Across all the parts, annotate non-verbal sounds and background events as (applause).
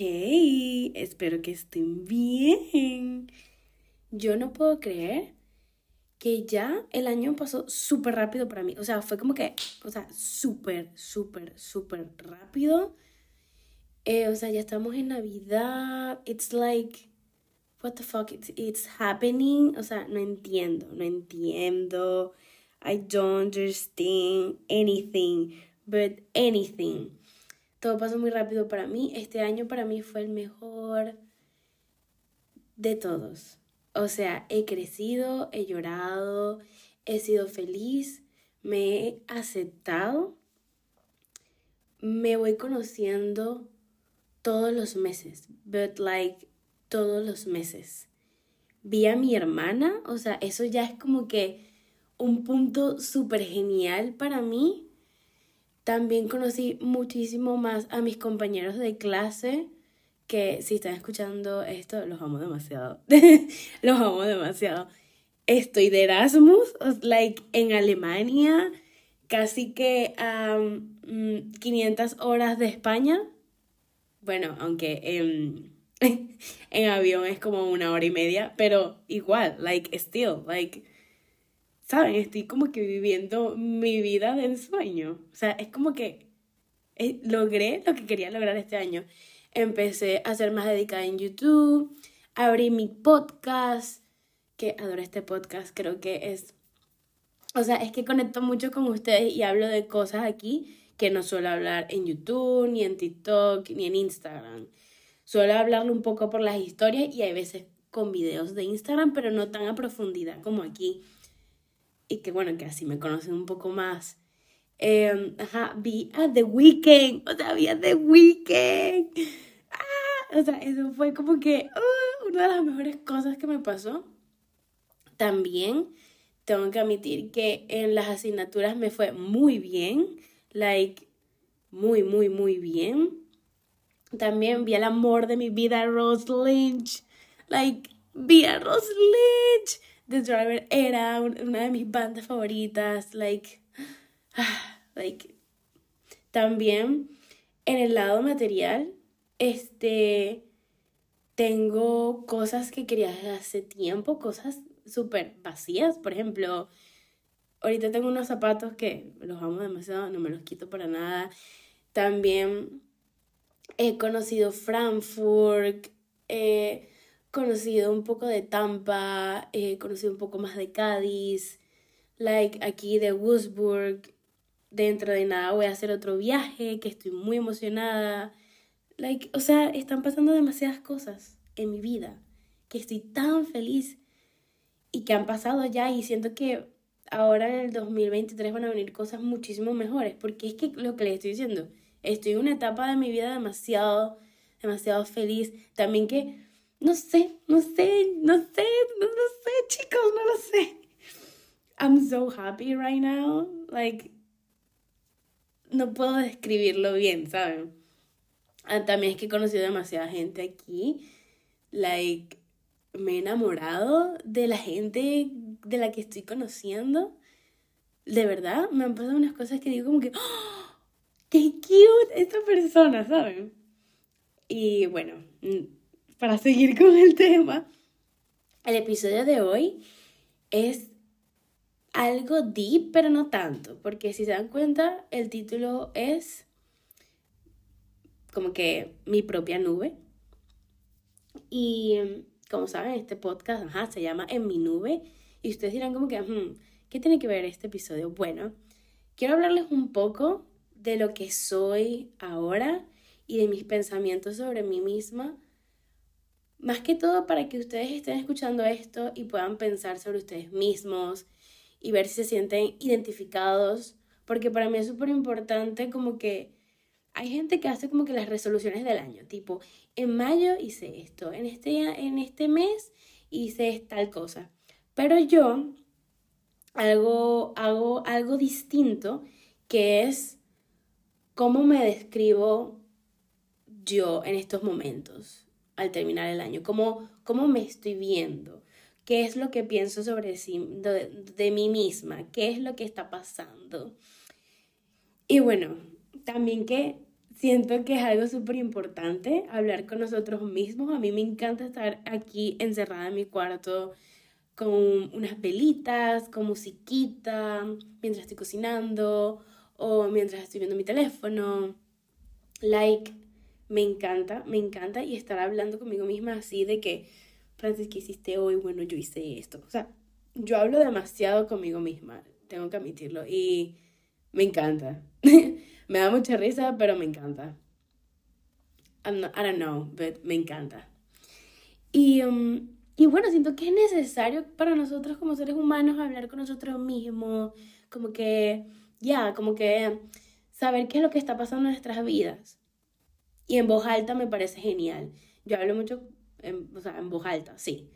espero que estén bien. Yo no puedo creer que ya el año pasó súper rápido para mí. O sea, fue como que, o sea, súper, súper, súper rápido. Eh, o sea, ya estamos en Navidad. It's like, what the fuck, it's, it's happening. O sea, no entiendo, no entiendo. I don't understand anything, but anything. Todo pasó muy rápido para mí. Este año para mí fue el mejor de todos. O sea, he crecido, he llorado, he sido feliz, me he aceptado, me voy conociendo todos los meses, but like todos los meses. Vi a mi hermana, o sea, eso ya es como que un punto súper genial para mí. También conocí muchísimo más a mis compañeros de clase que si están escuchando esto, los amo demasiado. (laughs) los amo demasiado. Estoy de Erasmus, like en Alemania, casi que a 500 mm, horas de España. Bueno, aunque en, (laughs) en avión es como una hora y media, pero igual, like, still, like, ¿saben? Estoy como que viviendo mi vida del sueño. O sea, es como que eh, logré lo que quería lograr este año empecé a ser más dedicada en YouTube, abrí mi podcast, que adoro este podcast, creo que es, o sea, es que conecto mucho con ustedes y hablo de cosas aquí que no suelo hablar en YouTube, ni en TikTok, ni en Instagram. Suelo hablarlo un poco por las historias y hay veces con videos de Instagram, pero no tan a profundidad como aquí. Y que bueno, que así me conocen un poco más. Eh, ajá, vi a The Weeknd, o sea, vi a The Weeknd. Ah, o sea, eso fue como que uh, una de las mejores cosas que me pasó. También tengo que admitir que en las asignaturas me fue muy bien, like, muy, muy, muy bien. También vi el amor de mi vida, Rose Lynch. Like, vi a Rose Lynch. The Driver era una de mis bandas favoritas. Like, like, también en el lado material, este, tengo cosas que quería hace tiempo, cosas súper vacías. Por ejemplo, ahorita tengo unos zapatos que los amo demasiado, no me los quito para nada. También he conocido Frankfurt, he conocido un poco de Tampa, he conocido un poco más de Cádiz, like aquí de Wurzburg dentro de nada voy a hacer otro viaje, que estoy muy emocionada. Like, o sea, están pasando demasiadas cosas en mi vida, que estoy tan feliz y que han pasado ya y siento que ahora en el 2023 van a venir cosas muchísimo mejores, porque es que lo que les estoy diciendo, estoy en una etapa de mi vida demasiado, demasiado feliz. También que, no sé, no sé, no sé, no, no sé, chicos, no lo sé. I'm so happy right now. Like, no puedo describirlo bien, ¿saben? Ah, también es que he conocido demasiada gente aquí. Like, me he enamorado de la gente de la que estoy conociendo. De verdad, me han pasado unas cosas que digo como que, ¡Oh! ¡qué cute esta persona! ¿Saben? Y bueno, mm, para seguir con el tema, el episodio de hoy es algo deep, pero no tanto, porque si se dan cuenta, el título es como que mi propia nube. Y como saben, este podcast se llama En mi nube. Y ustedes dirán como que, hmm, ¿qué tiene que ver este episodio? Bueno, quiero hablarles un poco de lo que soy ahora y de mis pensamientos sobre mí misma. Más que todo para que ustedes estén escuchando esto y puedan pensar sobre ustedes mismos y ver si se sienten identificados, porque para mí es súper importante como que hay gente que hace como que las resoluciones del año, tipo, en mayo hice esto, en este, en este mes hice tal cosa, pero yo hago, hago algo distinto que es cómo me describo yo en estos momentos al terminar el año, cómo, cómo me estoy viendo, qué es lo que pienso sobre sí, de, mí misma, qué es lo que está pasando. Y bueno, también que siento que es algo súper importante hablar con nosotros mismos. A mí me encanta estar aquí encerrada en mi cuarto con unas velitas, con musiquita, mientras estoy cocinando o mientras estoy viendo mi teléfono. Like, me encanta, me encanta y estar hablando conmigo misma así de que, Francis, ¿qué hiciste hoy? Bueno, yo hice esto. O sea, yo hablo demasiado conmigo misma, tengo que admitirlo, y me encanta. (laughs) me da mucha risa, pero me encanta. I don't know, but me encanta. Y, um, y bueno, siento que es necesario para nosotros como seres humanos hablar con nosotros mismos, como que, ya, como que saber qué es lo que está pasando en nuestras vidas. Y en voz alta me parece genial. Yo hablo mucho, en, o sea, en voz alta, sí.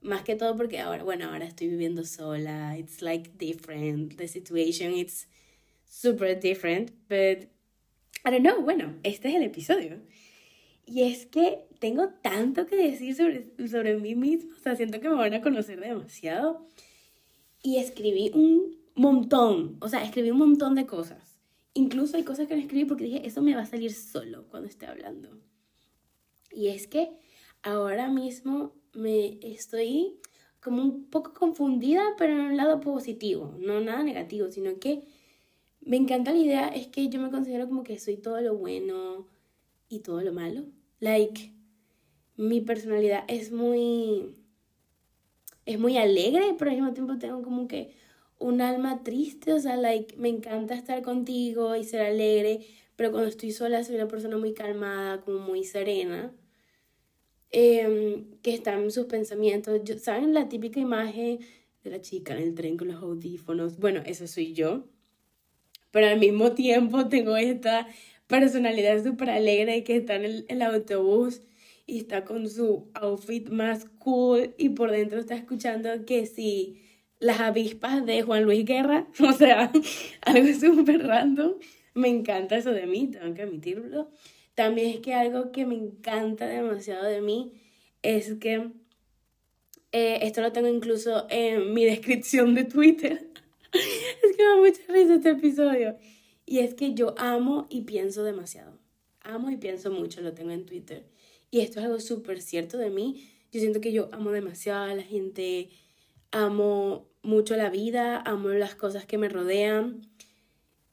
Más que todo porque ahora, bueno, ahora estoy viviendo sola. It's like different. The situation, it's super different. But, I don't know. Bueno, este es el episodio. Y es que tengo tanto que decir sobre, sobre mí misma. O sea, siento que me van a conocer demasiado. Y escribí un montón. O sea, escribí un montón de cosas. Incluso hay cosas que no escribí porque dije, eso me va a salir solo cuando esté hablando. Y es que ahora mismo me estoy como un poco confundida, pero en un lado positivo, no nada negativo, sino que me encanta la idea, es que yo me considero como que soy todo lo bueno y todo lo malo. Like, mi personalidad es muy, es muy alegre, pero al mismo tiempo tengo como que un alma triste, o sea, like, me encanta estar contigo y ser alegre, pero cuando estoy sola soy una persona muy calmada, como muy serena. Em, que están en sus pensamientos. ¿Saben la típica imagen de la chica en el tren con los audífonos? Bueno, eso soy yo. Pero al mismo tiempo tengo esta personalidad súper alegre que está en el, autobús y está con su outfit más cool y por dentro está escuchando que si las avispas de Juan Luis Guerra, (laughs) o sea, algo súper random. Me encanta eso de mí, tengo que admitirlo. También es que algo que me encanta demasiado de mí es que eh, esto lo tengo incluso en mi descripción de Twitter. (laughs) es que me da mucha risa este episodio. Y es que yo amo y pienso demasiado. Amo y pienso mucho, lo tengo en Twitter. Y esto es algo súper cierto de mí. Yo siento que yo amo demasiado a la gente, amo mucho la vida, amo las cosas que me rodean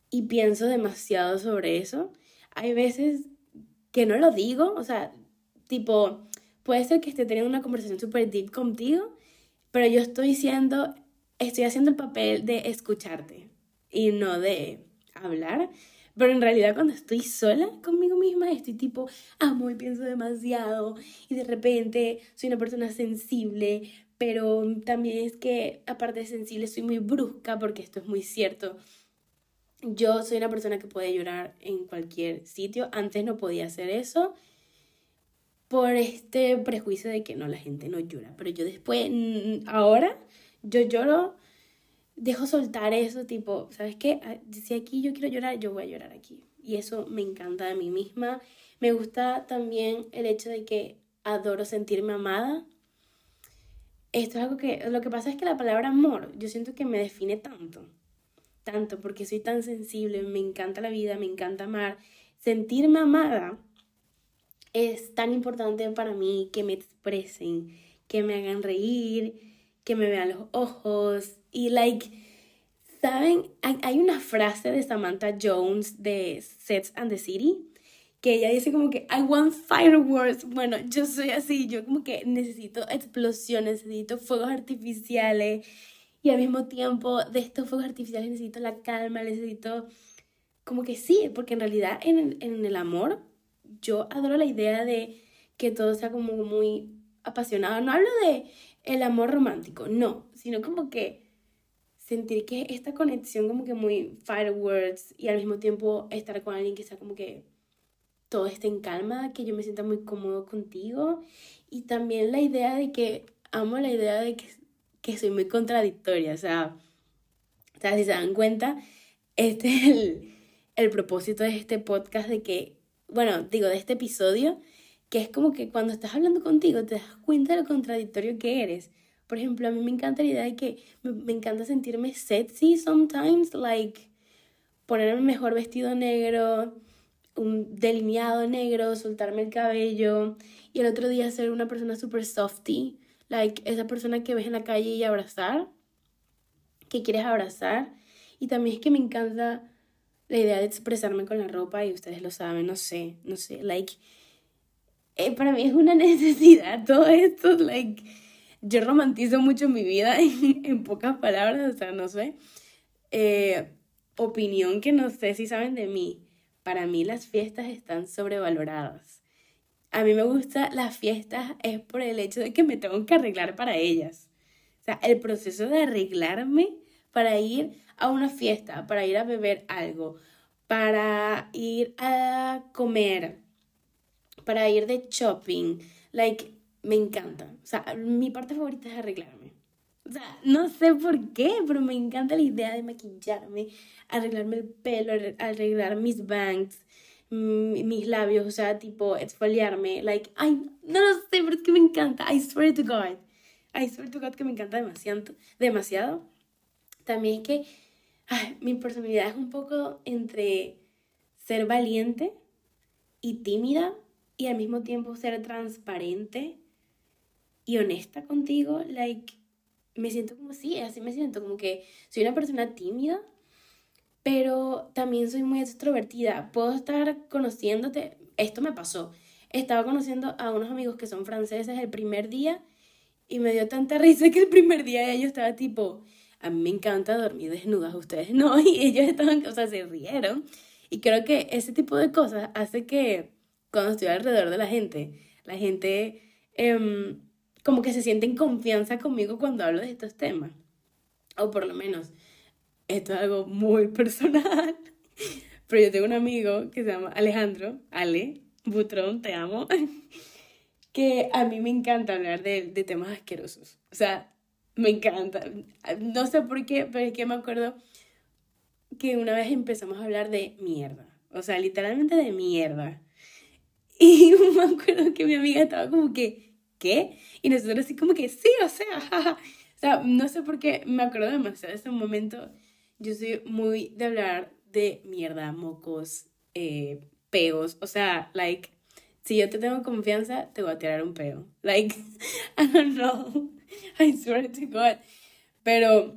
y pienso demasiado sobre eso. Hay veces que no lo digo, o sea, tipo, puede ser que esté teniendo una conversación súper deep contigo, pero yo estoy siendo, estoy haciendo el papel de escucharte y no de hablar. Pero en realidad cuando estoy sola conmigo misma, estoy tipo, amo y pienso demasiado y de repente soy una persona sensible, pero también es que aparte de sensible soy muy brusca porque esto es muy cierto yo soy una persona que puede llorar en cualquier sitio. Antes no podía hacer eso por este prejuicio de que no, la gente no llora. Pero yo después, ahora, yo lloro, dejo soltar eso, tipo, ¿sabes qué? Ah, si aquí yo quiero llorar, yo voy a llorar aquí. Y eso me encanta de mí misma. Me gusta también el hecho de que adoro sentirme amada. Esto es algo que, lo que pasa es que la palabra amor, yo siento que me define tanto tanto porque soy tan sensible, me encanta la vida, me encanta amar. Sentirme amada es tan importante para mí que me expresen, que me hagan reír, que me vean los ojos y like, ¿saben? Hay, una frase de Samantha Jones de Sets and the City que ella dice como que I want fireworks. Bueno, yo soy así, yo como que necesito explosiones, necesito fuegos artificiales y al mismo tiempo de estos fuegos artificiales necesito la calma, necesito como que sí, porque en realidad en en el amor yo adoro la idea de que todo sea como muy apasionado. No hablo de el amor romántico, no, sino como que sentir que esta conexión como que muy fireworks y al mismo tiempo estar con alguien que sea como que todo esté en calma, que yo me sienta muy cómodo contigo y también la idea de que amo la idea de que que soy muy contradictoria, o sea, o sea si se dan cuenta, este es el, el propósito de este podcast de que, bueno, digo, de este episodio, que es como que cuando estás hablando contigo te das cuenta de lo contradictorio que eres. Por ejemplo, a mí me encanta la idea de que me, me encanta sentirme sexy sometimes, like ponerme mejor vestido negro, un delineado negro, soltarme el cabello y el otro día ser una persona súper softy, like esa persona que ves en la calle y abrazar, que quieres abrazar. Y también es que me encanta la idea de expresarme con la ropa y ustedes lo saben, no sé, no sé, like, eh, para mí es una (laughs) necesidad todo esto, like, yo romantizo mucho mi vida (laughs) en, pocas palabras, o sea, no sé. Eh, opinión que no sé si saben de mí. Para mí las fiestas están sobrevaloradas. A mí me gustan las fiestas es por el hecho de que me tengo que arreglar para ellas. O sea, el proceso de arreglarme para ir a una fiesta, para ir a beber algo, para ir a comer, para ir de shopping, like, me encanta. O sea, mi parte favorita es arreglarme. O sea, no sé por qué, pero me encanta la idea de maquillarme, arreglarme el pelo, arreglar mis bangs, mis labios, o sea, tipo exfoliarme. Like, ay, no lo sé, pero es que me encanta. I swear to God. I swear to God que me encanta demasiado. demasiado. También es que mi personalidad es un poco entre ser valiente y tímida y al mismo tiempo ser transparente y honesta contigo. Like, me siento como sí, así me siento, como que soy una persona tímida, pero también soy muy extrovertida. Puedo estar conociéndote, esto me pasó. Estaba conociendo a unos amigos que son franceses el primer día y me dio tanta (laughs) risa que el primer día ellos estaba tipo, a mí me encanta dormir desnudas, ustedes no, (laughs) y ellos estaban, o sea, se rieron. Y creo que ese tipo de cosas hace que cuando estoy alrededor de la gente, la gente eh, como que se siente en confianza conmigo cuando hablo de estos temas. O por lo menos, esto es algo muy (laughs) personal. Pero yo tengo un amigo que se llama Alejandro, Ale, Butrón, te amo, (laughs) que a mí me encanta hablar de, de temas asquerosos. O sea, me encanta. No sé por qué, pero es que me acuerdo que una vez empezamos a hablar de mierda. O sea, literalmente de mierda. (laughs) Y me acuerdo que mi amiga estaba como que, ¿qué? Y nosotros así como que, sí, o sea, (laughs) o sea, no sé por qué, me acuerdo demasiado de ese momento. Yo soy muy de hablar de mierda, mocos, eh, peos, o sea, like, si yo te tengo confianza, te voy a tirar un peo. (laughs) Like, I don't know, (laughs) I swear to God. Pero,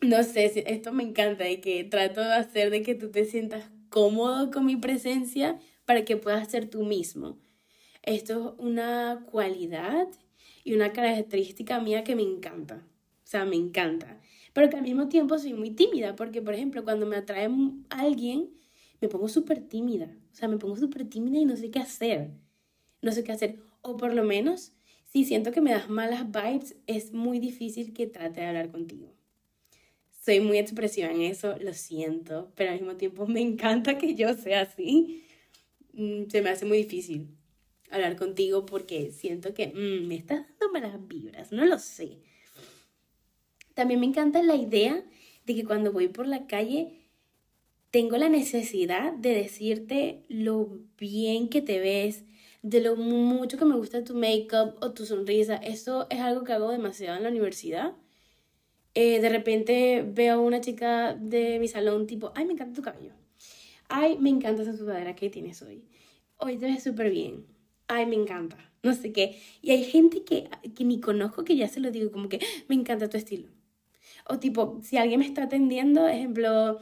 no sé, esto me encanta y que trato de hacer de que tú te sientas cómodo con mi presencia para que puedas ser tú mismo. Esto es una cualidad y una característica mía que me encanta. O sea, me encanta. Pero que al mismo tiempo soy muy tímida, porque por ejemplo, cuando me atrae alguien, me pongo súper tímida. O sea, me pongo súper tímida y no sé qué hacer. No sé qué hacer. O por lo menos, si siento que me das malas vibes, es muy difícil que trate de hablar contigo. Soy muy expresiva en eso, lo siento, pero al mismo tiempo me encanta que yo sea así. Mm, se me hace muy difícil hablar contigo porque siento que mm, me estás dando malas vibras, no lo sé. También me encanta la idea de que cuando voy por la calle tengo la necesidad de decirte lo bien que te ves, de lo mucho que me gusta tu make-up o tu sonrisa. Eso es algo que hago demasiado en la universidad. Eh, de repente veo a una chica de mi salón tipo, ay, me encanta tu cabello. Ay, me encanta esa sudadera que tienes hoy. Hoy te ves súper bien ay, me encanta, no sé qué. Y hay gente que, que ni conozco que ya se lo digo, como que me encanta tu estilo. O tipo, si alguien me está atendiendo, ejemplo,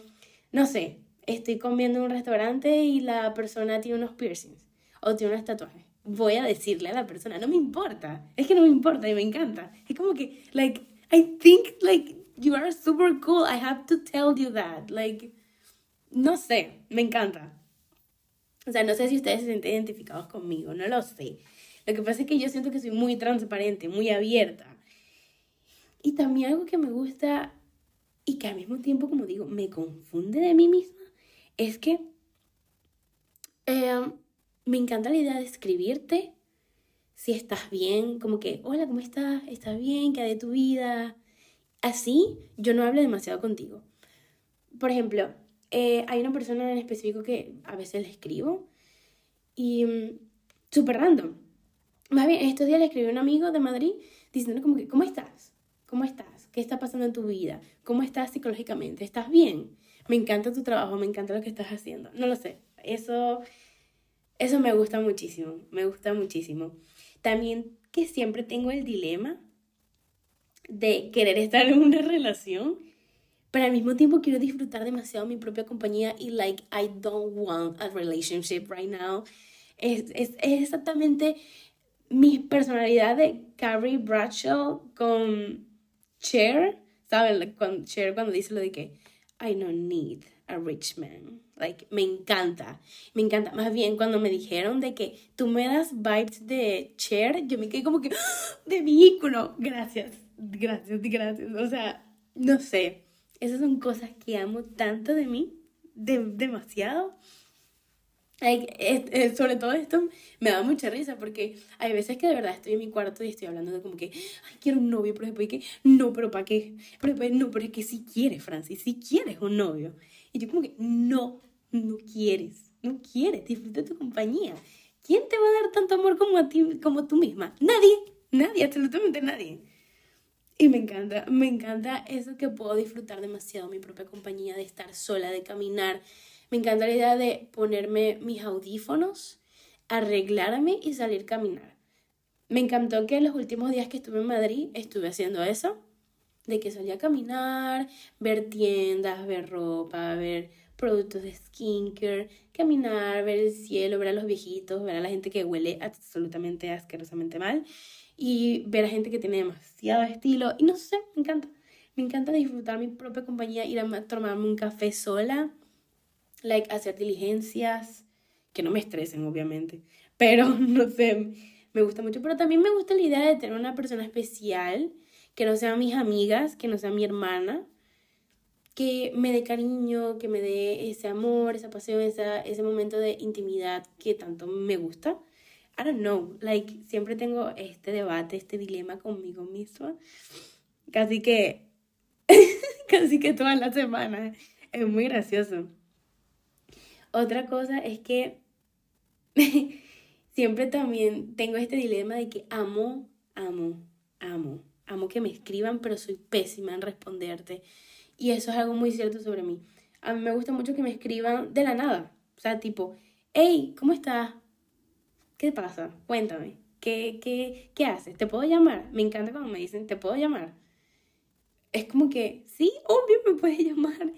no sé, estoy comiendo en un restaurante y la persona tiene unos piercings o tiene unos tatuajes. Voy a decirle a la persona, no me importa, es que no me importa y me encanta. Es como que, like, I think, like, you are super cool, I have to tell you that. Like, no sé, me encanta. O sea, no sé si ustedes se sienten identificados conmigo, no lo sé. Lo que pasa es que yo siento que soy muy transparente, muy abierta. Y también algo que me gusta y que al mismo tiempo, como digo, me confunde de mí misma, es que em, me encanta la idea de escribirte si estás bien, como que, hola, ¿cómo estás? ¿Estás bien? ¿Qué hay de tu vida? Así yo no hablo demasiado contigo. Por ejemplo, eh, hay una persona en específico que a veces le escribo y mm, súper random. Más bien, estos días le escribí a un amigo de Madrid diciendo como que, ¿cómo estás? ¿Cómo estás? ¿Qué está pasando en tu vida? ¿Cómo estás psicológicamente? ¿Estás bien? Me encanta tu trabajo, me encanta lo que estás haciendo. No lo sé. Eso, eso me gusta muchísimo, me gusta muchísimo. También que siempre tengo el dilema de querer estar en una (laughs) relación, pero al mismo tiempo quiero disfrutar demasiado mi propia compañía y like I don't want a relationship right now. Es, es, es exactamente mi personalidad de Carrie Bradshaw con Cher, ¿saben? Con Cher cuando dice lo de que I don't need a rich man. Like, me encanta, me encanta. Más bien, cuando me dijeron de que tú me das vibes de Cher, yo me quedé como que, (gasps) ¡Ah! de mi ícono. Gracias, gracias, gracias. O sea, no sé. Esas son cosas que amo tanto de mí, de, demasiado. Like, sobre todo esto me da mucha risa porque hay veces que de verdad estoy en mi cuarto y estoy hablando de como que, ay, quiero un novio, pero después que, no, pero ¿para qué? Pero después, no, pero es que si quieres, Francis, si quieres un novio. Y yo como que, no, no quieres, no quieres, disfruta tu compañía. ¿Quién te va a dar tanto amor como a ti, como tú misma? Nadie, nadie, absolutamente nadie. Y me encanta, me encanta eso que puedo disfrutar demasiado mi propia compañía, de estar sola, de caminar. Me encanta la idea de ponerme mis audífonos, arreglarme y salir a caminar. Me encantó que en los últimos días que estuve en Madrid estuve haciendo eso, de que salía a caminar, ver tiendas, ver ropa, ver productos de skincare, caminar, ver el cielo, ver a los viejitos, ver a la gente que huele absolutamente asquerosamente mal y ver a gente que tiene demasiado estilo. Y no sé, me encanta. Me encanta disfrutar mi propia compañía, ir a tomarme un café sola, like hacer diligencias, que no me estresen obviamente, pero (laughs) no sé, me gusta mucho. Pero también me gusta la idea de tener una persona especial, que no sean mis amigas, que no sea mi hermana, que me dé cariño, que me dé ese amor, esa pasión, esa, ese momento de intimidad que tanto me gusta. I don't know, like siempre tengo este debate, este dilema conmigo misma. Casi que, (laughs) casi que toda la semana. Es muy gracioso. Otra cosa es que (laughs) siempre también tengo este dilema de que amo, amo, amo, amo que me escriban, pero soy pésima en responderte. Y eso es algo muy cierto sobre mí. A mí me gusta mucho que me escriban de la nada. O sea, tipo, hey, ¿cómo estás? ¿Qué pasa? Cuéntame. ¿Qué, qué, qué haces? ¿Te puedo llamar? Me encanta cuando me dicen, ¿te puedo llamar? Es como que, sí, obvio me puedes (laughs) llamar.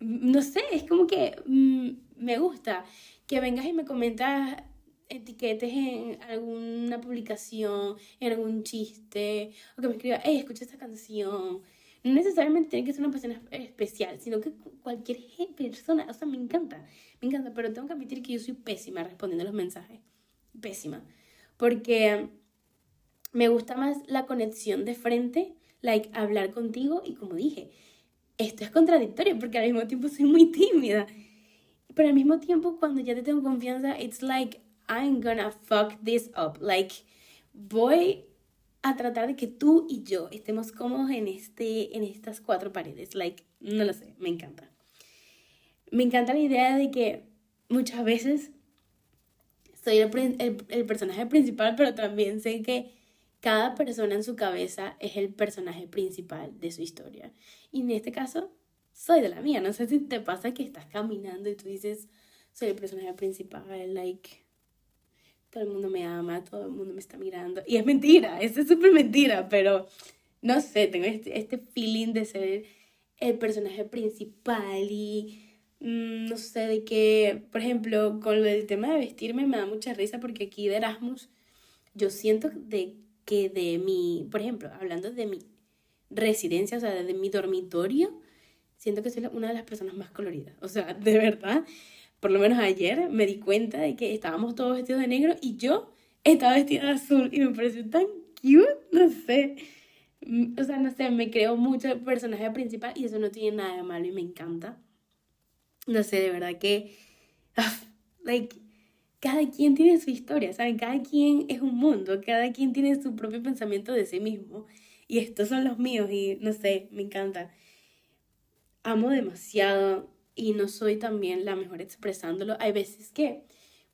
No sé, es como que mm, me gusta que vengas y me comentas etiquetes en alguna publicación, en algún chiste, o que me escriba, hey, escucha esta canción, no necesariamente tiene que ser una persona especial, sino que cualquier persona, o sea, me encanta, me encanta, pero tengo que admitir que yo soy pésima respondiendo los mensajes, pésima, porque me gusta más la conexión de frente, like hablar contigo y como dije, esto es contradictorio porque al mismo tiempo soy muy tímida, pero al mismo tiempo cuando ya te tengo confianza, it's like I'm gonna fuck this up, like voy a tratar de que tú y yo estemos cómodos en, este, en estas cuatro paredes. Like, no lo sé, me encanta. Me encanta la idea de que muchas veces soy el, personaje principal, pero también sé que cada persona en su cabeza es el personaje principal de su historia. Y en este caso, soy de la mía. No sé si te pasa que estás caminando y tú dices, soy el personaje principal, like, todo el mundo me ama, todo el mundo me está mirando. Y es mentira, es súper mentira, pero no sé, tengo este, este feeling de ser el personaje principal y no sé, de que, por ejemplo, con del tema de vestirme me da mucha risa porque aquí de Erasmus yo siento de que de mi, por ejemplo, hablando de mi residencia, o sea, de mi dormitorio, siento que soy una de las personas más coloridas. O sea, de verdad, por lo menos ayer, me di cuenta de que estábamos todos vestidos de negro y yo estaba vestida de azul y me pareció tan cute, no sé. Mm, o sea, no sé, me creo mucho el personaje principal y eso no tiene nada de malo y me encanta. No sé, de verdad que, (laughs) ah, like, cada quien tiene su historia, ¿saben? Cada quien es un mundo, cada quien tiene su propio pensamiento de sí mismo. Y estos son los míos y no sé, me encanta. Amo demasiado y no soy también la mejor expresándolo. Hay veces que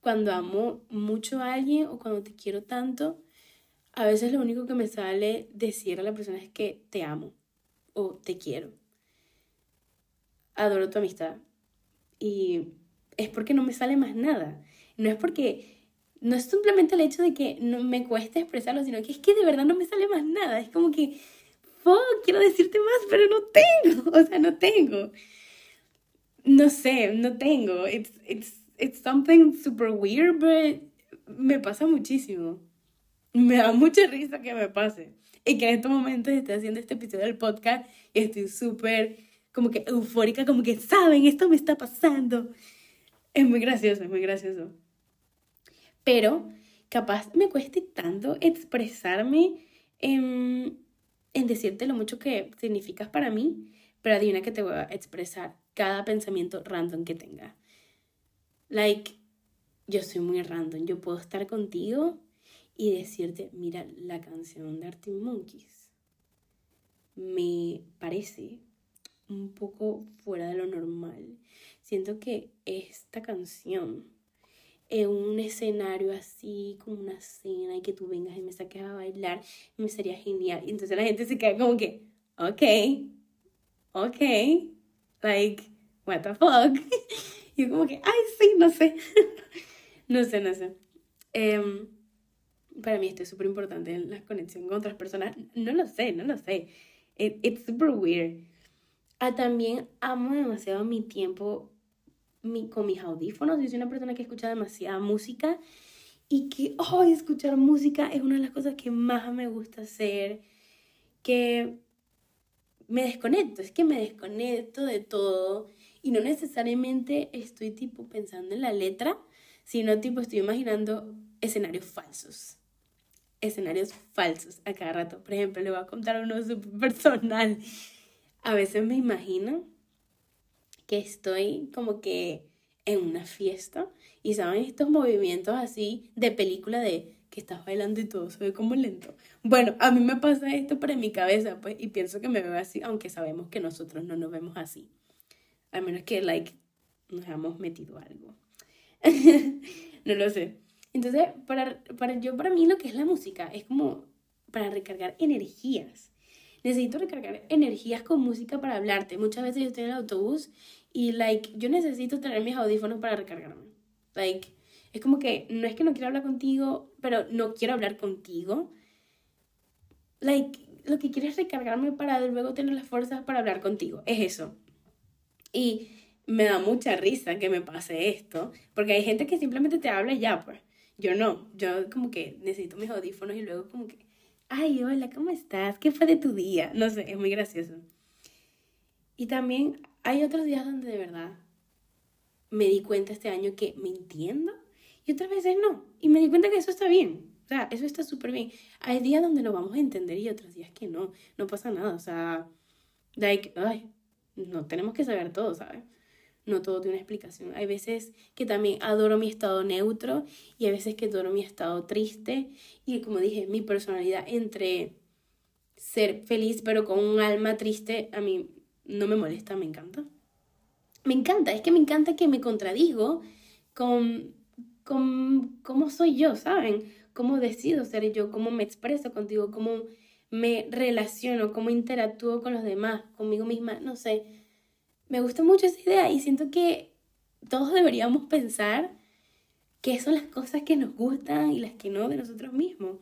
cuando amo mucho a alguien o cuando te quiero tanto, a veces lo único que me sale decir a la persona es que te amo o te quiero. Adoro tu amistad. Y es porque no me sale más nada. No es porque, no es simplemente el hecho de que no me cueste expresarlo, sino que es que de verdad no me sale más nada. Es como que, fuck, quiero decirte más, pero no tengo. (laughs) O sea, no tengo. No sé, no tengo. It's, it's, it's something super weird, but me pasa muchísimo. Me da mucha risa que me pase. Y que en estos momentos esté haciendo este episodio del podcast y estoy súper como que eufórica, como que saben, esto me está pasando. Es muy gracioso, es muy gracioso. Pero capaz me cueste tanto expresarme en, en decirte lo mucho que significas para mí, pero adivina que te voy a expresar cada pensamiento random que tenga. Like, yo soy muy random, yo puedo estar contigo y decirte, mira, la canción de Arctic Monkeys me parece un poco fuera de lo normal. Siento que esta canción en un escenario así, como una cena, y que tú vengas y me saques a bailar, me sería genial. Y entonces la gente se queda como que, ok, ok, like, what the fuck. (laughs) y yo como que, ay, sí, no sé. (laughs) no sé, no sé. Em, para mí esto es súper importante, la conexión con otras personas. No lo sé, no lo sé. it's super weird. Ah, también amo demasiado mi tiempo mi, con mis audífonos. Yo soy una persona que escucha demasiada música y que oh, escuchar música es una de las cosas que más me gusta hacer. Que me desconecto, es que me desconecto de todo y no necesariamente estoy tipo pensando en la letra, sino tipo estoy imaginando escenarios falsos. Escenarios falsos a cada rato. Por ejemplo, le voy a contar uno súper (laughs) personal a veces me imagino que estoy como que en una fiesta y saben estos movimientos así de película de que estás bailando y todo se ve como lento. Bueno, a mí me pasa esto en mi cabeza pues y pienso que me veo así, aunque sabemos que nosotros no nos vemos así. A menos que like nos hayamos metido algo. (laughs) no lo sé. Entonces, para, para yo para mí lo que es la música es como para recargar energías necesito recargar energías con música para hablarte. Muchas veces yo estoy en el autobús y, like, yo necesito tener mis audífonos para recargarme. Like, es como que no es que no quiero hablar contigo, pero no quiero hablar contigo. Like, lo que quiero es recargarme para luego tener las fuerzas para hablar contigo. Es eso. Y me da mucha risa que me pase esto, porque hay gente que simplemente te habla y ya, pues. Yo no, yo como que necesito mis audífonos y luego como que ay, hola, ¿cómo estás? ¿Qué fue de tu día? No sé, es muy gracioso. Y también hay otros días donde de verdad me di cuenta este año que me entiendo y otras veces no. Y me di cuenta que eso está bien. O sea, eso está súper bien. Hay días donde lo vamos a entender y otros días que no. No pasa nada. O sea, like, ay, no tenemos que saber todo, ¿sabes? No todo tiene una explicación. Hay veces que también adoro mi estado neutro y hay veces que adoro mi estado triste. Y como dije, mi personalidad entre ser feliz pero con un alma triste, a mí no me molesta, me encanta. Me encanta, es que me encanta que me contradigo con, con cómo soy yo, ¿saben? Cómo decido ser yo, cómo me expreso contigo, cómo me relaciono, cómo interactúo con los demás, conmigo misma, no sé me gusta mucho esa idea y siento que todos deberíamos pensar qué son las cosas que nos gustan y las que no de nosotros mismos.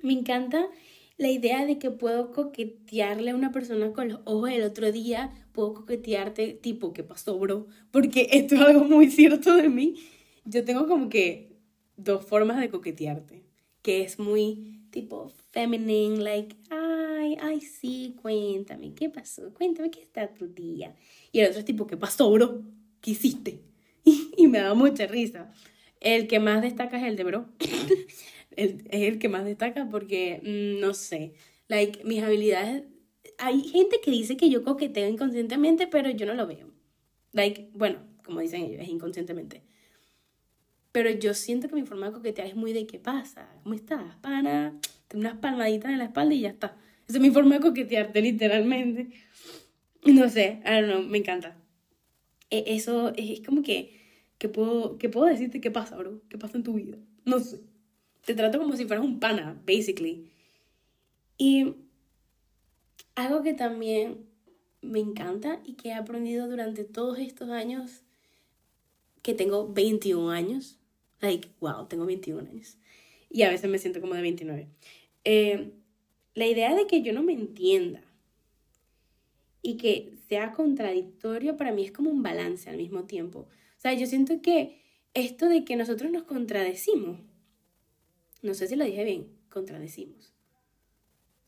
Me encanta la idea de que puedo coquetearle a una persona con los ojos el otro día, puedo coquetearte tipo, ¿qué pasó, bro? Porque esto es algo muy cierto de mí. Yo tengo como que dos formas de coquetearte, que es muy tipo feminine, like, ay, sí, cuéntame, ¿qué pasó? Cuéntame, ¿qué está tu día? Y el otro es tipo, ¿qué pasó, bro? ¿Qué hiciste? (laughs) Y, me da mucha risa. El que más destaca es el de bro. (laughs) el, es el que más destaca porque, mm, no sé, like, mis habilidades... Hay gente que dice que yo coqueteo inconscientemente, pero yo no lo veo. Like, bueno, como dicen ellos, es inconscientemente. Pero yo siento que mi forma de coquetear es muy de qué pasa, ¿cómo estás, pana? Unas palmaditas en la espalda y ya está. Esa es mi forma de coquetearte, literalmente. No sé, I don't know, me encanta. E, eso es como que, que, puedo, que puedo decirte qué pasa, bro, qué pasa en tu vida. No sé. Te trato como si fueras un pana, basically. Y algo que también me encanta y que he aprendido durante todos estos años que tengo 21 años. Like, wow, tengo 21 años. Y a veces me siento como de 29. Eh, la idea de que yo no me entienda y que sea contradictorio para mí es como un balance al mismo tiempo. O sea, yo siento que esto de que nosotros nos contradecimos, no sé si lo dije bien, contradecimos.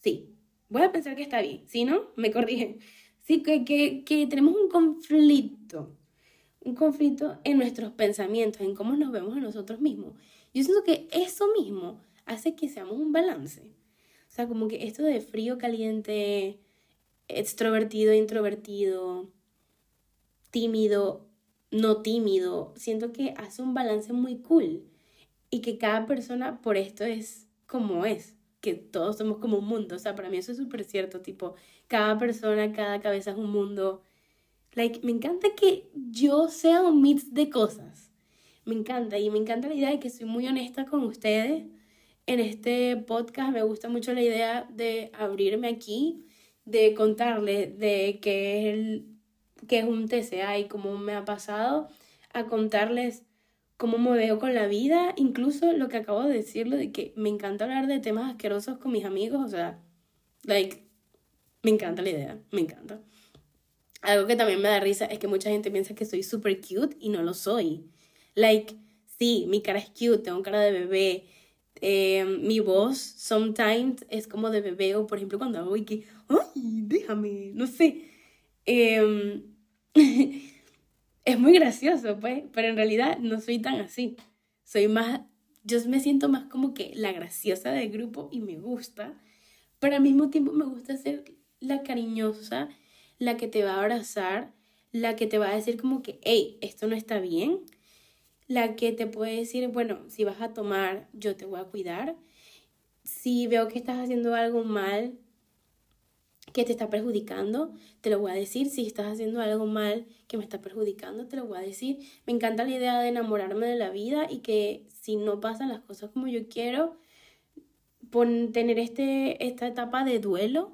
Sí, voy a pensar que está bien, si no, me corrigen. Sí, que, que, que tenemos un conflicto, un conflicto en nuestros pensamientos, en cómo nos vemos a nosotros mismos. Yo siento que eso mismo hace que seamos un balance. O sea, como que esto de frío, caliente, extrovertido, introvertido, tímido, no tímido, siento que hace un balance muy cool y que cada persona por esto es como es, que todos somos como un mundo, o sea, para mí eso es súper cierto, tipo, cada persona, cada cabeza es un mundo. Like, me encanta que yo sea un mix de cosas. Me encanta y me encanta la idea de que soy muy honesta con ustedes en este podcast me gusta mucho la idea de abrirme aquí, de contarles de qué es, el, qué es un TCA y cómo me ha pasado, a contarles cómo me veo con la vida, incluso lo que acabo de decirlo, de que me encanta hablar de temas asquerosos con mis amigos, o sea, like, me encanta la idea, me encanta. Algo que también me da risa es que mucha gente piensa que soy super cute y no lo soy. Like, sí, mi cara es cute, tengo cara de bebé, eh, mi voz sometimes es como de bebé o por ejemplo cuando hago y que, ay, déjame, no sé. Em, (laughs) es muy gracioso, pues, pero en realidad no soy tan así. Soy más, yo me siento más como que la graciosa del grupo y me gusta, pero al mismo tiempo me gusta ser la cariñosa, la que te va a abrazar, la que te va a decir como que, hey, esto no está bien la que te puede decir, bueno, si vas a tomar, yo te voy a cuidar. Si veo que estás haciendo algo mal, que te está perjudicando, te lo voy a decir. Si estás haciendo algo mal que me está perjudicando, te lo voy a decir. Me encanta la idea de enamorarme de la vida y que si no pasan las cosas como yo quiero, tener este, esta etapa de duelo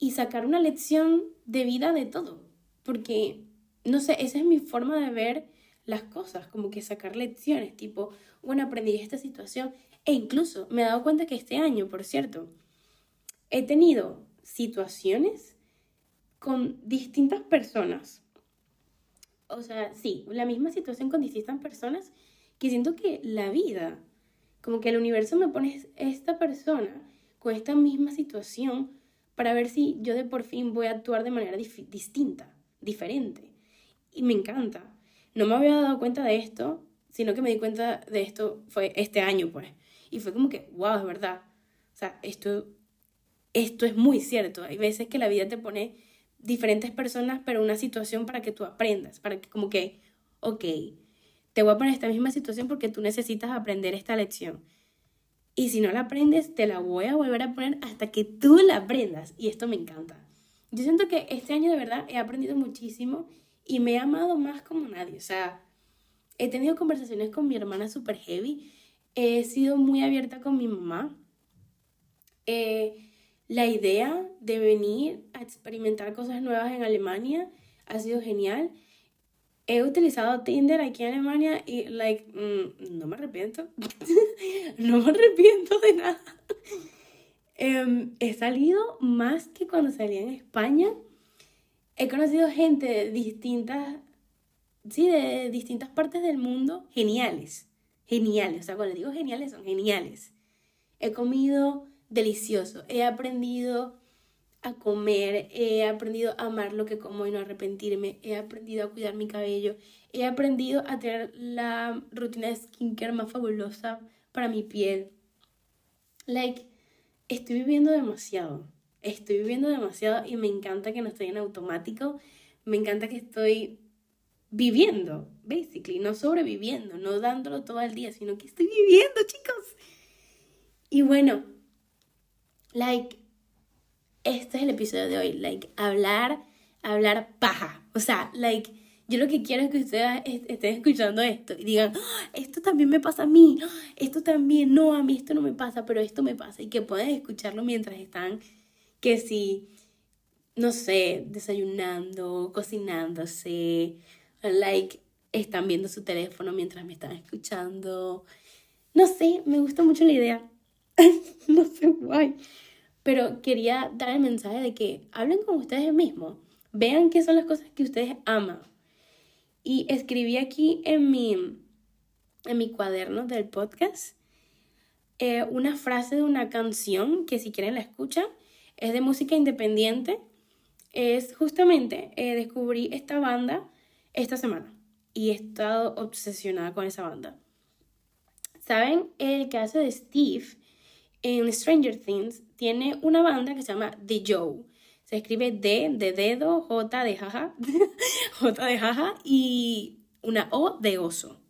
y sacar una lección de vida de todo. Porque, no sé, esa es mi forma de ver las cosas, como que sacar lecciones, tipo, bueno, aprendí esta situación. E incluso me he dado cuenta que este año, por cierto, he tenido situaciones con distintas personas. O sea, sí, la misma situación con distintas personas que siento que la vida, como que el universo me pone esta persona con esta misma situación para ver si yo de por fin voy a actuar de manera distinta, diferente. Y me encanta no me había dado cuenta de esto, sino que me di cuenta de esto fue este año, pues. Y fue como que, wow, es verdad. O sea, esto, esto es muy cierto. Hay veces que la vida te pone diferentes personas, pero una situación para que tú aprendas, para que como que, ok, te voy a poner esta misma situación porque tú necesitas aprender esta lección. Y si no la aprendes, te la voy a volver a poner hasta que tú la aprendas. Y esto me encanta. Yo siento que este año de verdad he aprendido muchísimo y me he amado más como nadie. O sea, he tenido conversaciones con mi hermana super heavy, he sido muy abierta con mi mamá. Eh, la idea de venir a experimentar cosas nuevas en Alemania ha sido genial. He utilizado Tinder aquí en Alemania y, like, mm, no me arrepiento. (laughs) no me arrepiento de nada. Em, he salido más que cuando salí en España he conocido gente de distintas, sí, de distintas partes del mundo, geniales, geniales, o sea, cuando digo geniales, son geniales. He comido delicioso, he aprendido a comer, he aprendido a amar lo que como y no arrepentirme, he aprendido a cuidar mi cabello, he aprendido a tener la rutina de skincare más fabulosa para mi piel. Like, estoy viviendo demasiado estoy viviendo demasiado y me encanta que no estoy en automático, me encanta que estoy viviendo, basically, no sobreviviendo, no dándolo todo el día, sino que estoy viviendo, chicos. Y bueno, like, este es el episodio de hoy, like, hablar, hablar paja, o sea, like, yo lo que quiero es que ustedes estén escuchando esto y digan, ah, esto también me pasa a mí, esto también, no, a mí esto no me pasa, pero esto me pasa y que puedan escucharlo mientras están que si, no sé, desayunando, cocinándose, like, están viendo su teléfono mientras me están escuchando. No sé, me gusta mucho la idea. (laughs) no sé, guay. Pero quería dar el mensaje de que hablen con ustedes mismos. Vean qué son las cosas que ustedes aman. Y escribí aquí en mi, en mi cuaderno del podcast eh, una frase de una canción que si quieren la escuchan. Es de música independiente. Es justamente, eh, descubrí esta banda esta semana y he estado obsesionada con esa banda. ¿Saben? El hace de Steve en Stranger Things tiene una banda que se llama The Joe. Se escribe D de dedo, J de jaja, (laughs) J de jaja y una O de oso.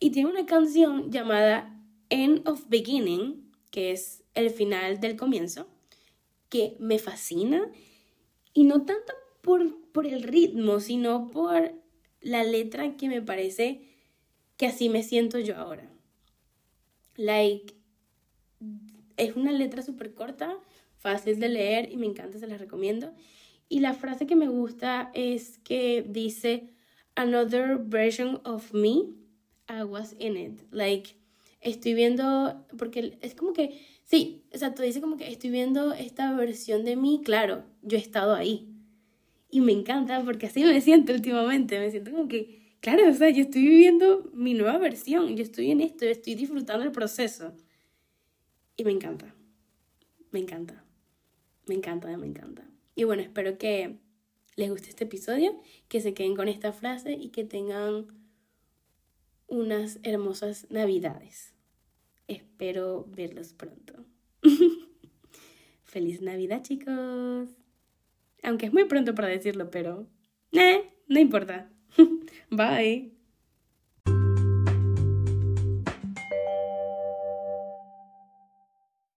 Y tiene una canción llamada End of Beginning, que es el final del comienzo, que me fascina. Y no tanto por, por el ritmo, sino por la letra que me parece que así me siento yo ahora. Like, es una letra súper corta, fácil de leer y me encanta, se las recomiendo. Y la frase que me gusta es que dice, Another version of me, I was in it. Like, estoy viendo, porque es como que, sí, exacto, dice como que estoy viendo esta versión de mí, claro, yo he estado ahí. Y me encanta porque así me siento últimamente, me siento como que, claro, o sea, yo estoy viviendo mi nueva versión, yo estoy en esto, estoy disfrutando el proceso. Y me encanta, me encanta, me encanta, me encanta. Y bueno, espero que les guste este episodio, que se queden con esta frase y que tengan unas hermosas navidades. Espero verlos pronto. (laughs) Feliz Navidad, chicos. Aunque es muy pronto para decirlo, pero... Eh, no importa. (laughs) Bye.